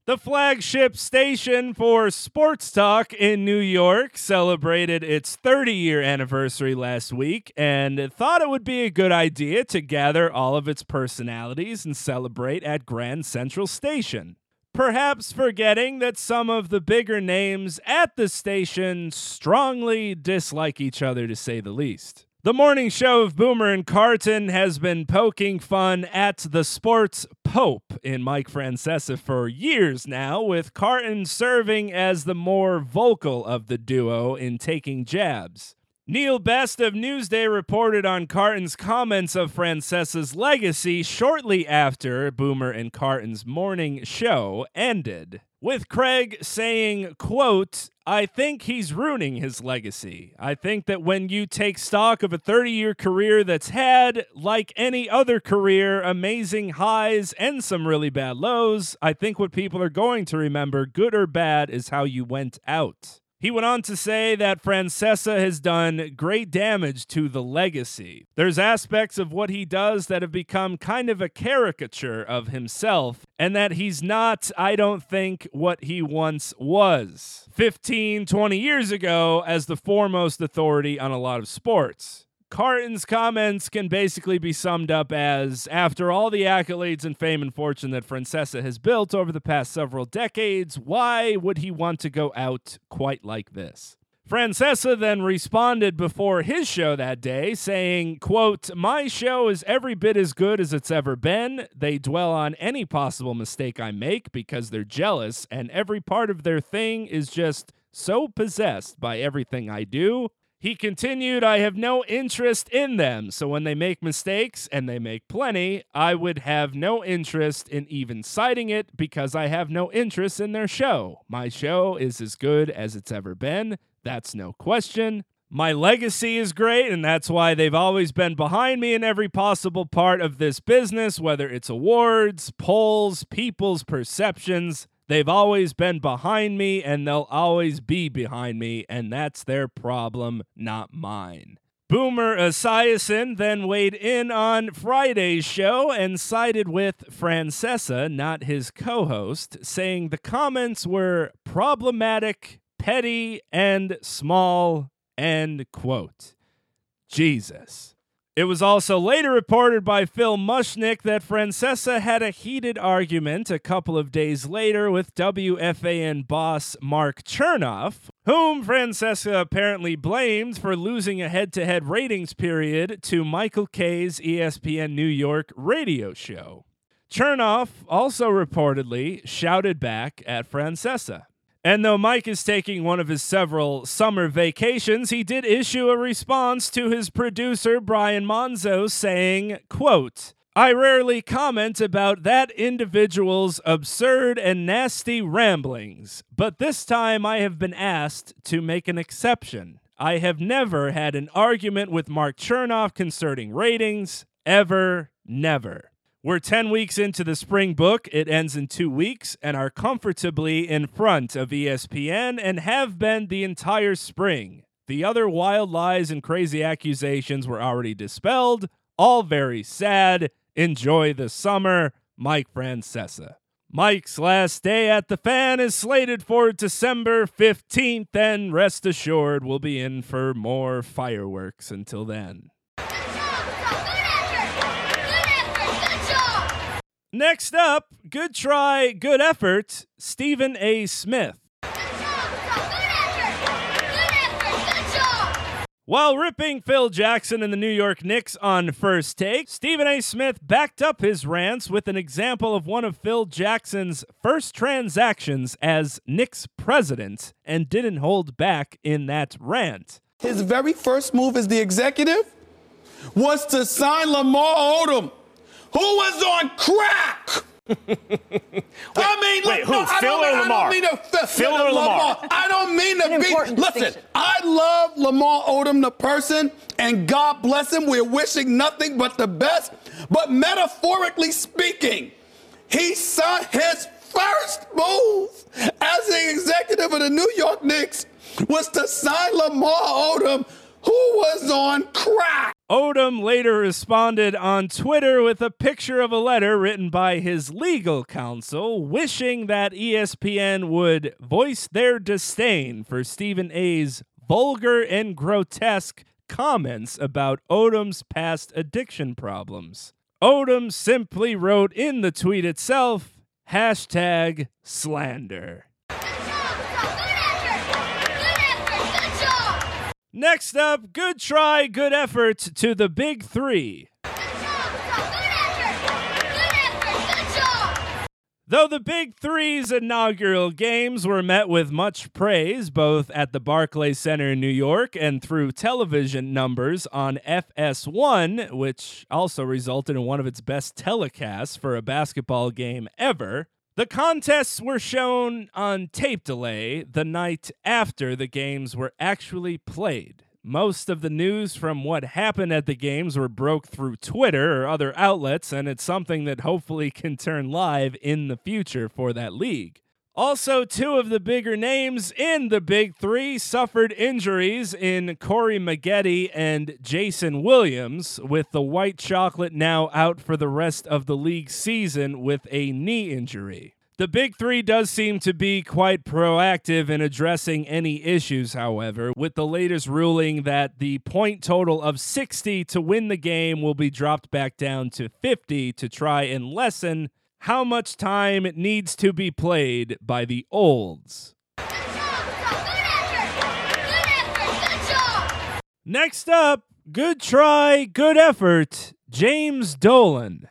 The flagship station for Sports Talk in New York celebrated its 30 year anniversary last week and thought it would be a good idea to gather all of its personalities and celebrate at Grand Central Station perhaps forgetting that some of the bigger names at the station strongly dislike each other to say the least. The morning show of Boomer and Carton has been poking fun at the sports pope in Mike Francesa for years now, with Carton serving as the more vocal of the duo in taking jabs. Neil Best of Newsday reported on Carton's comments of Francesa's legacy shortly after Boomer and Carton's morning show ended, with Craig saying, quote, I think he's ruining his legacy. I think that when you take stock of a 30 year career that's had, like any other career, amazing highs and some really bad lows, I think what people are going to remember, good or bad, is how you went out. He went on to say that Francesa has done great damage to the legacy. There's aspects of what he does that have become kind of a caricature of himself, and that he's not, I don't think, what he once was 15, 20 years ago as the foremost authority on a lot of sports. Carton's comments can basically be summed up as after all the accolades and fame and fortune that Francesa has built over the past several decades, why would he want to go out quite like this? Francesa then responded before his show that day saying, quote, My show is every bit as good as it's ever been. They dwell on any possible mistake I make because they're jealous, and every part of their thing is just so possessed by everything I do. He continued, I have no interest in them. So when they make mistakes, and they make plenty, I would have no interest in even citing it because I have no interest in their show. My show is as good as it's ever been. That's no question. My legacy is great, and that's why they've always been behind me in every possible part of this business, whether it's awards, polls, people's perceptions. They've always been behind me and they'll always be behind me, and that's their problem, not mine. Boomer Esiason then weighed in on Friday's show and sided with Francesa, not his co host, saying the comments were problematic, petty, and small. End quote. Jesus. It was also later reported by Phil Mushnick that Francesa had a heated argument a couple of days later with WFAN boss Mark Chernoff, whom Francesa apparently blamed for losing a head to head ratings period to Michael Kay's ESPN New York radio show. Chernoff also reportedly shouted back at Francesa. And though Mike is taking one of his several summer vacations, he did issue a response to his producer Brian Monzo saying, quote, I rarely comment about that individual's absurd and nasty ramblings, but this time I have been asked to make an exception. I have never had an argument with Mark Chernoff concerning ratings, ever, never. We're 10 weeks into the spring book. It ends in two weeks and are comfortably in front of ESPN and have been the entire spring. The other wild lies and crazy accusations were already dispelled. All very sad. Enjoy the summer. Mike Francesa. Mike's last day at the fan is slated for December 15th, and rest assured we'll be in for more fireworks until then. Next up, good try, good effort, Stephen A. Smith. While ripping Phil Jackson and the New York Knicks on first take, Stephen A. Smith backed up his rants with an example of one of Phil Jackson's first transactions as Knicks president and didn't hold back in that rant. His very first move as the executive was to sign Lamar Odom who was on crack. wait, I mean, wait, look, who? No, I Phil don't, or I Lamar? don't mean to Phil or Lamar? I don't mean to be. Listen, I love Lamar Odom, the person, and God bless him. We're wishing nothing but the best. But metaphorically speaking, he saw his first move as the executive of the New York Knicks was to sign Lamar Odom, who was on crack. Odom later responded on Twitter with a picture of a letter written by his legal counsel wishing that ESPN would voice their disdain for Stephen A's vulgar and grotesque comments about Odom's past addiction problems. Odom simply wrote in the tweet itself, hashtag slander. Next up, good try, good effort to the big three. Though the Big Three's inaugural games were met with much praise both at the Barclays Center in New York and through television numbers on FS1, which also resulted in one of its best telecasts for a basketball game ever, the contests were shown on tape delay the night after the games were actually played. Most of the news from what happened at the games were broke through Twitter or other outlets, and it's something that hopefully can turn live in the future for that league. Also, two of the bigger names in the Big Three suffered injuries in Corey Maggette and Jason Williams, with the White Chocolate now out for the rest of the league season with a knee injury. The Big Three does seem to be quite proactive in addressing any issues, however, with the latest ruling that the point total of 60 to win the game will be dropped back down to 50 to try and lessen how much time needs to be played by the olds. Next up, good try, good effort, James Dolan.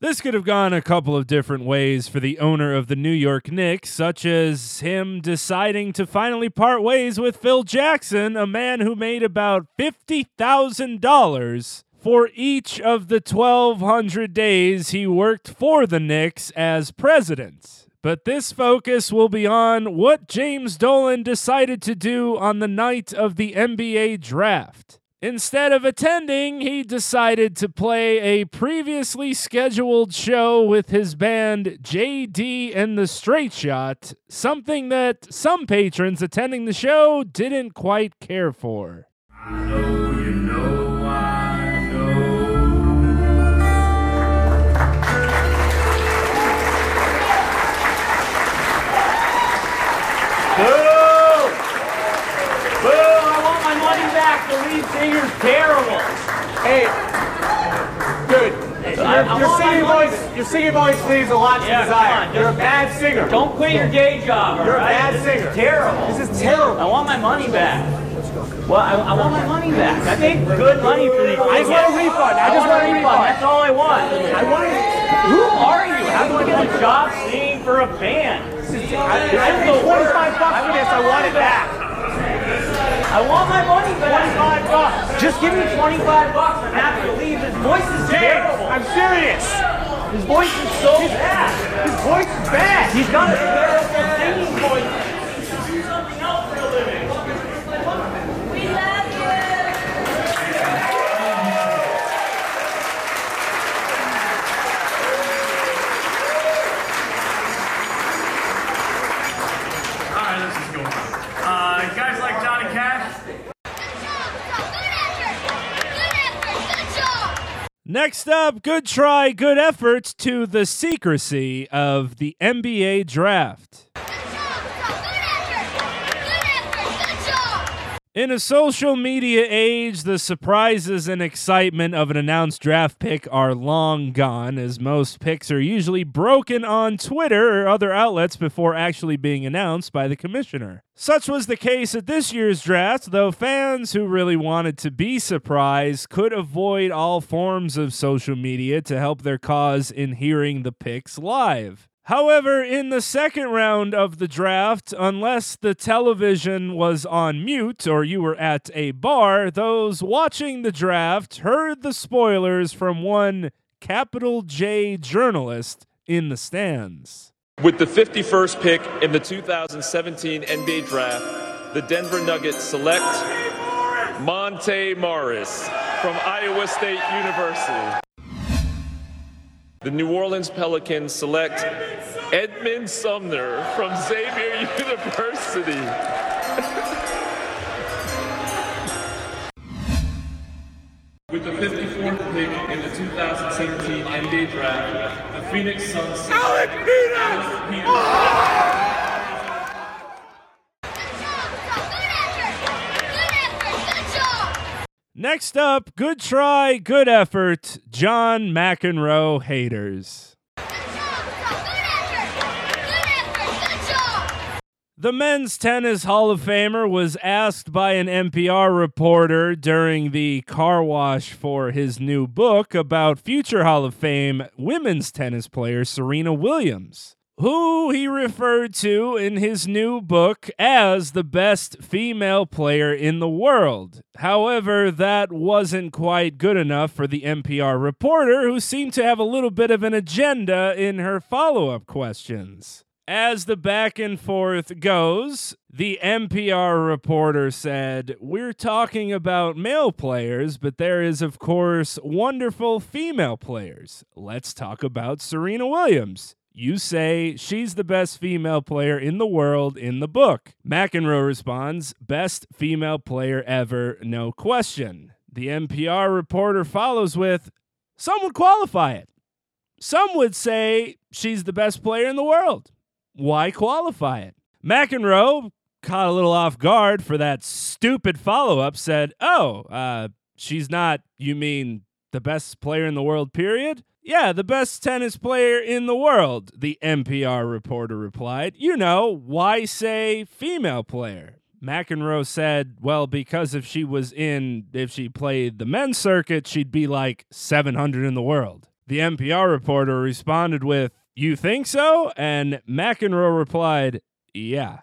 This could have gone a couple of different ways for the owner of the New York Knicks, such as him deciding to finally part ways with Phil Jackson, a man who made about $50,000 for each of the 1,200 days he worked for the Knicks as president. But this focus will be on what James Dolan decided to do on the night of the NBA draft. Instead of attending, he decided to play a previously scheduled show with his band JD and the Straight Shot, something that some patrons attending the show didn't quite care for. The lead singer's terrible. Hey, dude, your, your singing voice, your singing voice leaves a lot to Yeah, desire. on, You're a bad singer. Don't quit your day job, You're a bad This singer. is terrible. This is terrible. I want my money back. Well, I, I want my money back. I paid good money for these. I just want a refund. I just want a refund. That's all I want. I want to. Who are you? How do I get a job singing for a band? I, I paid 25 bucks for this. I want it back. I want my money back. 25 bucks. Just give me 25 bucks. I'm happy to leave. His voice is James, terrible. I'm serious. His voice is so bad. His voice is bad. He's got a terrible singing voice. Do something else for a living. All right, let's just go. Uh, you guys like Johnny Cash? Next up, good try, good efforts to the secrecy of the NBA draft. In a social media age, the surprises and excitement of an announced draft pick are long gone, as most picks are usually broken on Twitter or other outlets before actually being announced by the commissioner. Such was the case at this year's draft, though fans who really wanted to be surprised could avoid all forms of social media to help their cause in hearing the picks live. However, in the second round of the draft, unless the television was on mute or you were at a bar, those watching the draft heard the spoilers from one capital J journalist in the stands. With the 51st pick in the 2017 NBA Draft, the Denver Nuggets select Monte Morris from Iowa State University. The New Orleans Pelicans select Edmond Sumner from Xavier University. With the 54th pick in the 2017 NBA Draft, the Phoenix Suns select Alec Peters. Next up, good try, good effort, John McEnroe haters. The men's tennis Hall of Famer was asked by an NPR reporter during the car wash for his new book about future Hall of Fame women's tennis player Serena Williams, who he referred to in his new book as the best female player in the world. However, that wasn't quite good enough for the NPR reporter, who seemed to have a little bit of an agenda in her follow up questions. As the back and forth goes, the NPR reporter said, We're talking about male players, but there is, of course, wonderful female players. Let's talk about Serena Williams. You say she's the best female player in the world in the book. McEnroe responds, Best female player ever, no question. The NPR reporter follows with, Some would qualify it. Some would say she's the best player in the world why qualify it? McEnroe, caught a little off guard for that stupid follow up, said, Oh, uh, she's not, you mean the best player in the world, period? Yeah, the best tennis player in the world, the NPR reporter replied. You know, why say female player? McEnroe said, well, because if she was in, if she played the men's circuit, she'd be like 700 in the world. The NPR reporter responded with, you think so? And McEnroe replied, Yeah.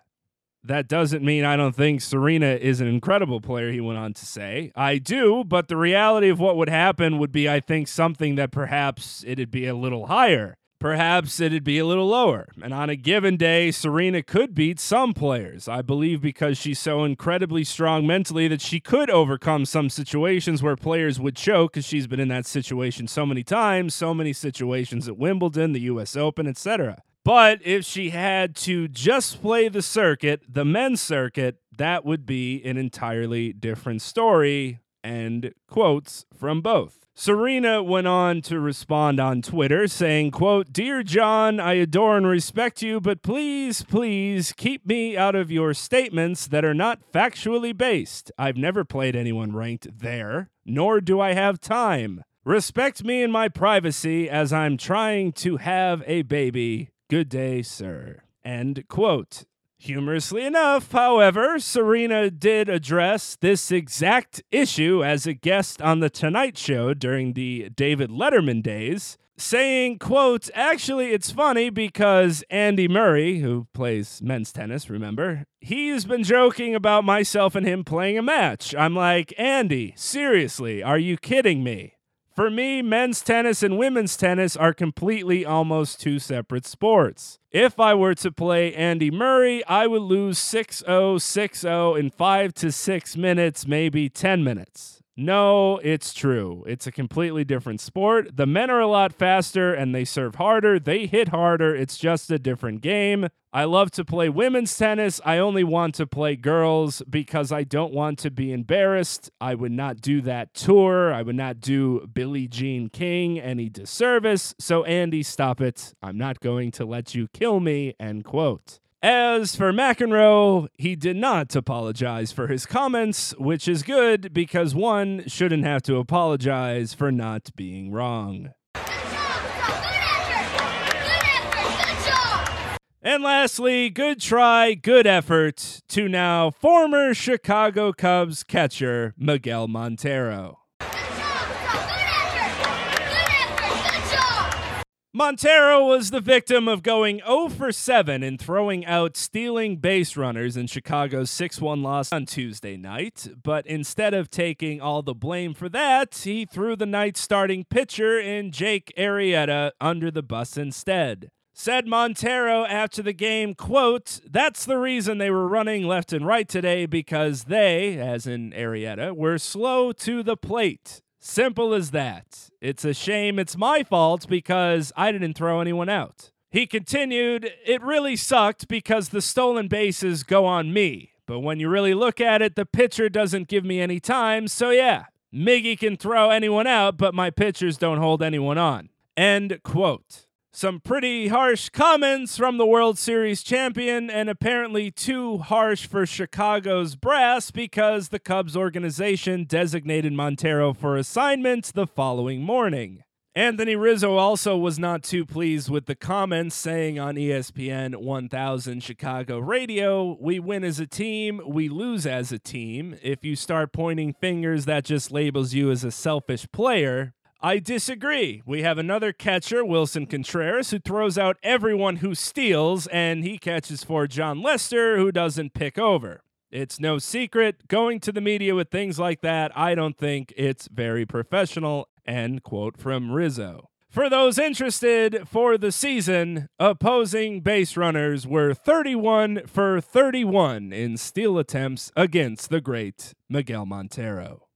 That doesn't mean I don't think Serena is an incredible player, he went on to say. I do, but the reality of what would happen would be, I think, something that perhaps it'd be a little higher. Perhaps it'd be a little lower. And on a given day, Serena could beat some players. I believe because she's so incredibly strong mentally that she could overcome some situations where players would choke because she's been in that situation so many times, so many situations at Wimbledon, the US Open, etc. But if she had to just play the circuit, the men's circuit, that would be an entirely different story. And quotes from both. Serena went on to respond on Twitter saying, quote, Dear John, I adore and respect you, but please, please keep me out of your statements that are not factually based. I've never played anyone ranked there, nor do I have time. Respect me and my privacy as I'm trying to have a baby. Good day, sir. End quote. Humorously enough, however, Serena did address this exact issue as a guest on The Tonight Show during the David Letterman days, saying, quote, actually, it's funny because Andy Murray, who plays men's tennis, remember, he's been joking about myself and him playing a match. I'm like, Andy, seriously, are you kidding me? For me, men's tennis and women's tennis are completely almost two separate sports. If I were to play Andy Murray, I would lose 6 0, 6 0 in 5 to 6 minutes, maybe 10 minutes. No, it's true. It's a completely different sport. The men are a lot faster and they serve harder. They hit harder. It's just a different game. I love to play women's tennis. I only want to play girls because I don't want to be embarrassed. I would not do that tour. I would not do Billie Jean King any disservice. So, Andy, stop it. I'm not going to let you kill me. End quote. As for McEnroe, he did not apologize for his comments, which is good because one shouldn't have to apologize for not being wrong. And lastly, good try, good effort to now former Chicago Cubs catcher Miguel Montero. Montero was the victim of going 0 for 7 and throwing out stealing base runners in Chicago's 6 1 loss on Tuesday night. But instead of taking all the blame for that, he threw the night's starting pitcher in Jake Arrieta under the bus instead. Said Montero after the game, quote, That's the reason they were running left and right today because they, as in Arrieta, were slow to the plate. Simple as that. It's a shame it's my fault because I didn't throw anyone out. He continued, It really sucked because the stolen bases go on me. But when you really look at it, the pitcher doesn't give me any time, so yeah, Miggy can throw anyone out, but my pitchers don't hold anyone on. End quote. Some pretty harsh comments from the World Series champion, and apparently too harsh for Chicago's brass because the Cubs organization designated Montero for assignment the following morning. Anthony Rizzo also was not too pleased with the comments saying on ESPN 1000 Chicago radio, we win as a team, we lose as a team. If you start pointing fingers, that just labels you as a selfish player. I disagree. We have another catcher, Willson Contreras, who throws out everyone who steals, and he catches for Jon Lester, who doesn't pick over. It's no secret. Going to the media with things like that, I don't think it's very professional. End quote from Rizzo. For those interested, for the season, opposing base runners were 31 for 31 in steal attempts against the great Miguel Montero.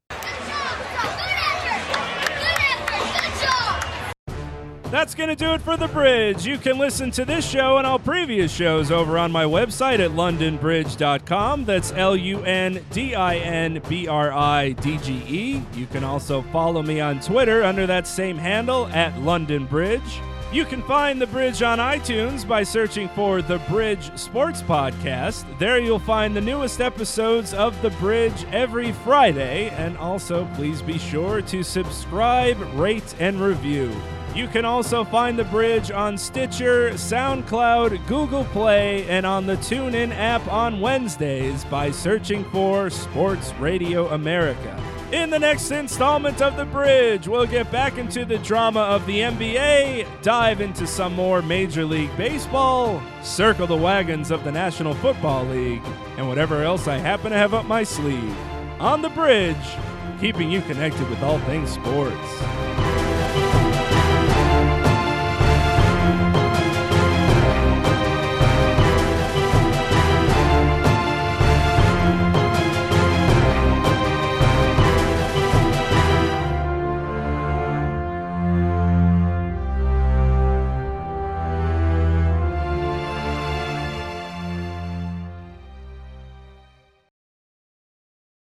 That's going to do it for The Bridge. You can listen to this show and all previous shows over on my website at lundinbridge.com. That's L U N D I N B R I D G E. You can also follow me on Twitter under that same handle at Lundin Bridge. You can find The Bridge on iTunes by searching for The Bridge Sports Podcast. There you'll find the newest episodes of The Bridge every Friday. And also, please be sure to subscribe, rate, and review. You can also find The Bridge on Stitcher, SoundCloud, Google Play, and on the TuneIn app on Wednesdays by searching for Sports Radio America. In the next installment of The Bridge, we'll get back into the drama of the NBA, dive into some more Major League Baseball, circle the wagons of the National Football League, and whatever else I happen to have up my sleeve. On The Bridge, keeping you connected with all things sports.